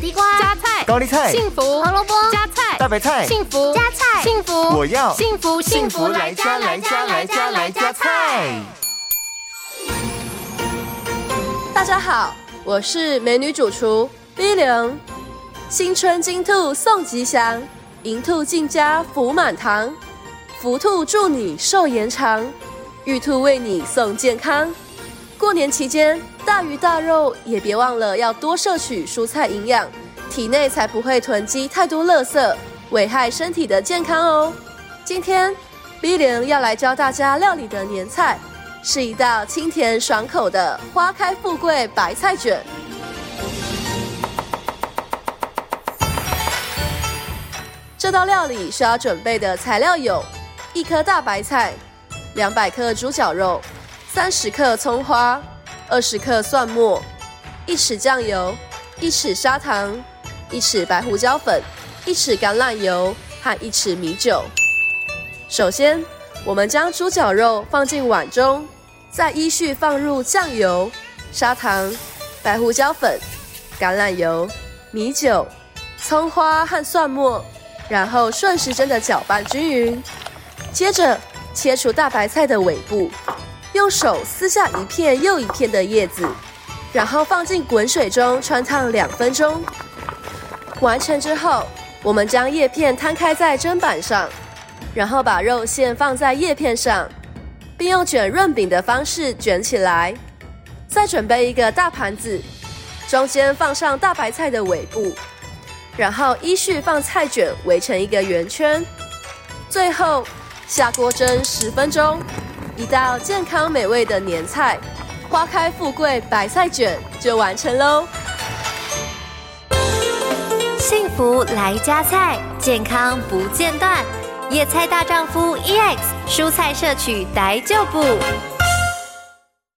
地瓜、加菜、高丽菜、幸福、胡萝卜、加菜、大白菜、幸福、加菜、幸福，我要幸福幸福来加来加来加来加菜。大家好，我是美女主厨 V 零。新春金兔送吉祥，银兔进家福满堂，福兔祝你寿延长，玉兔为你送健康。过年期间，大鱼大肉也别忘了要多摄取蔬菜营养，体内才不会囤积太多垃圾，危害身体的健康哦。今天 V 零要来教大家料理的年菜，是一道清甜爽口的花开富贵白菜卷。这道料理需要准备的材料有：一颗大白菜，两百克猪脚肉。三十克葱花，二十克蒜末，一匙酱油，一匙砂糖，一匙白胡椒粉，一匙橄榄油和一匙米酒。首先，我们将猪脚肉放进碗中，再依序放入酱油、砂糖、白胡椒粉、橄榄油、米酒、葱花和蒜末，然后顺时针的搅拌均匀。接着，切除大白菜的尾部。用手撕下一片又一片的叶子，然后放进滚水中汆烫两分钟。完成之后，我们将叶片摊开在砧板上，然后把肉馅放在叶片上，并用卷润饼的方式卷起来。再准备一个大盘子，中间放上大白菜的尾部，然后依序放菜卷围成一个圆圈，最后下锅蒸十分钟。一道健康美味的年菜——花开富贵白菜卷就完成喽！幸福来加菜，健康不间断。野菜大丈夫 EX，蔬菜摄取逮就补。